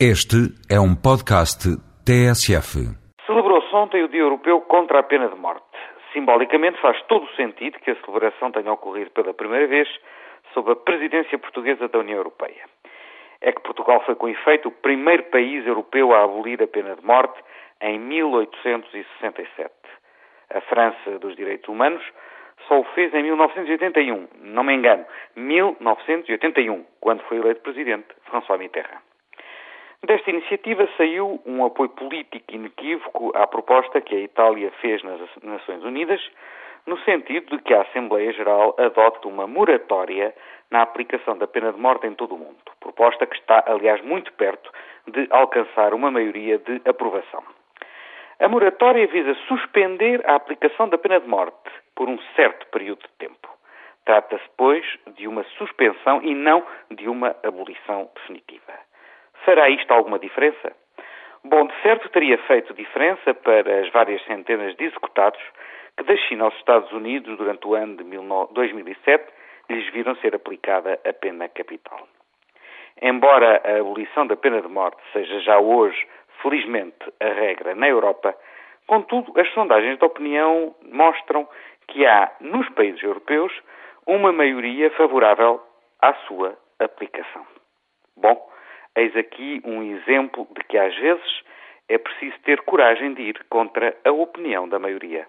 Este é um podcast TSF. Celebrou-se ontem o Dia Europeu contra a Pena de Morte. Simbolicamente faz todo o sentido que a celebração tenha ocorrido pela primeira vez sob a presidência portuguesa da União Europeia. É que Portugal foi, com efeito, o primeiro país europeu a abolir a pena de morte em 1867. A França dos Direitos Humanos só o fez em 1981, não me engano, 1981, quando foi eleito presidente François Mitterrand. Desta iniciativa saiu um apoio político inequívoco à proposta que a Itália fez nas Nações Unidas, no sentido de que a Assembleia Geral adote uma moratória na aplicação da pena de morte em todo o mundo. Proposta que está, aliás, muito perto de alcançar uma maioria de aprovação. A moratória visa suspender a aplicação da pena de morte por um certo período de tempo. Trata-se, pois, de uma suspensão e não de uma abolição definitiva. Fará isto alguma diferença? Bom, de certo teria feito diferença para as várias centenas de executados que da China aos Estados Unidos, durante o ano de 2007, lhes viram ser aplicada a pena capital. Embora a abolição da pena de morte seja já hoje, felizmente, a regra na Europa, contudo, as sondagens de opinião mostram que há, nos países europeus, uma maioria favorável à sua aplicação. Bom, Eis aqui um exemplo de que às vezes é preciso ter coragem de ir contra a opinião da maioria.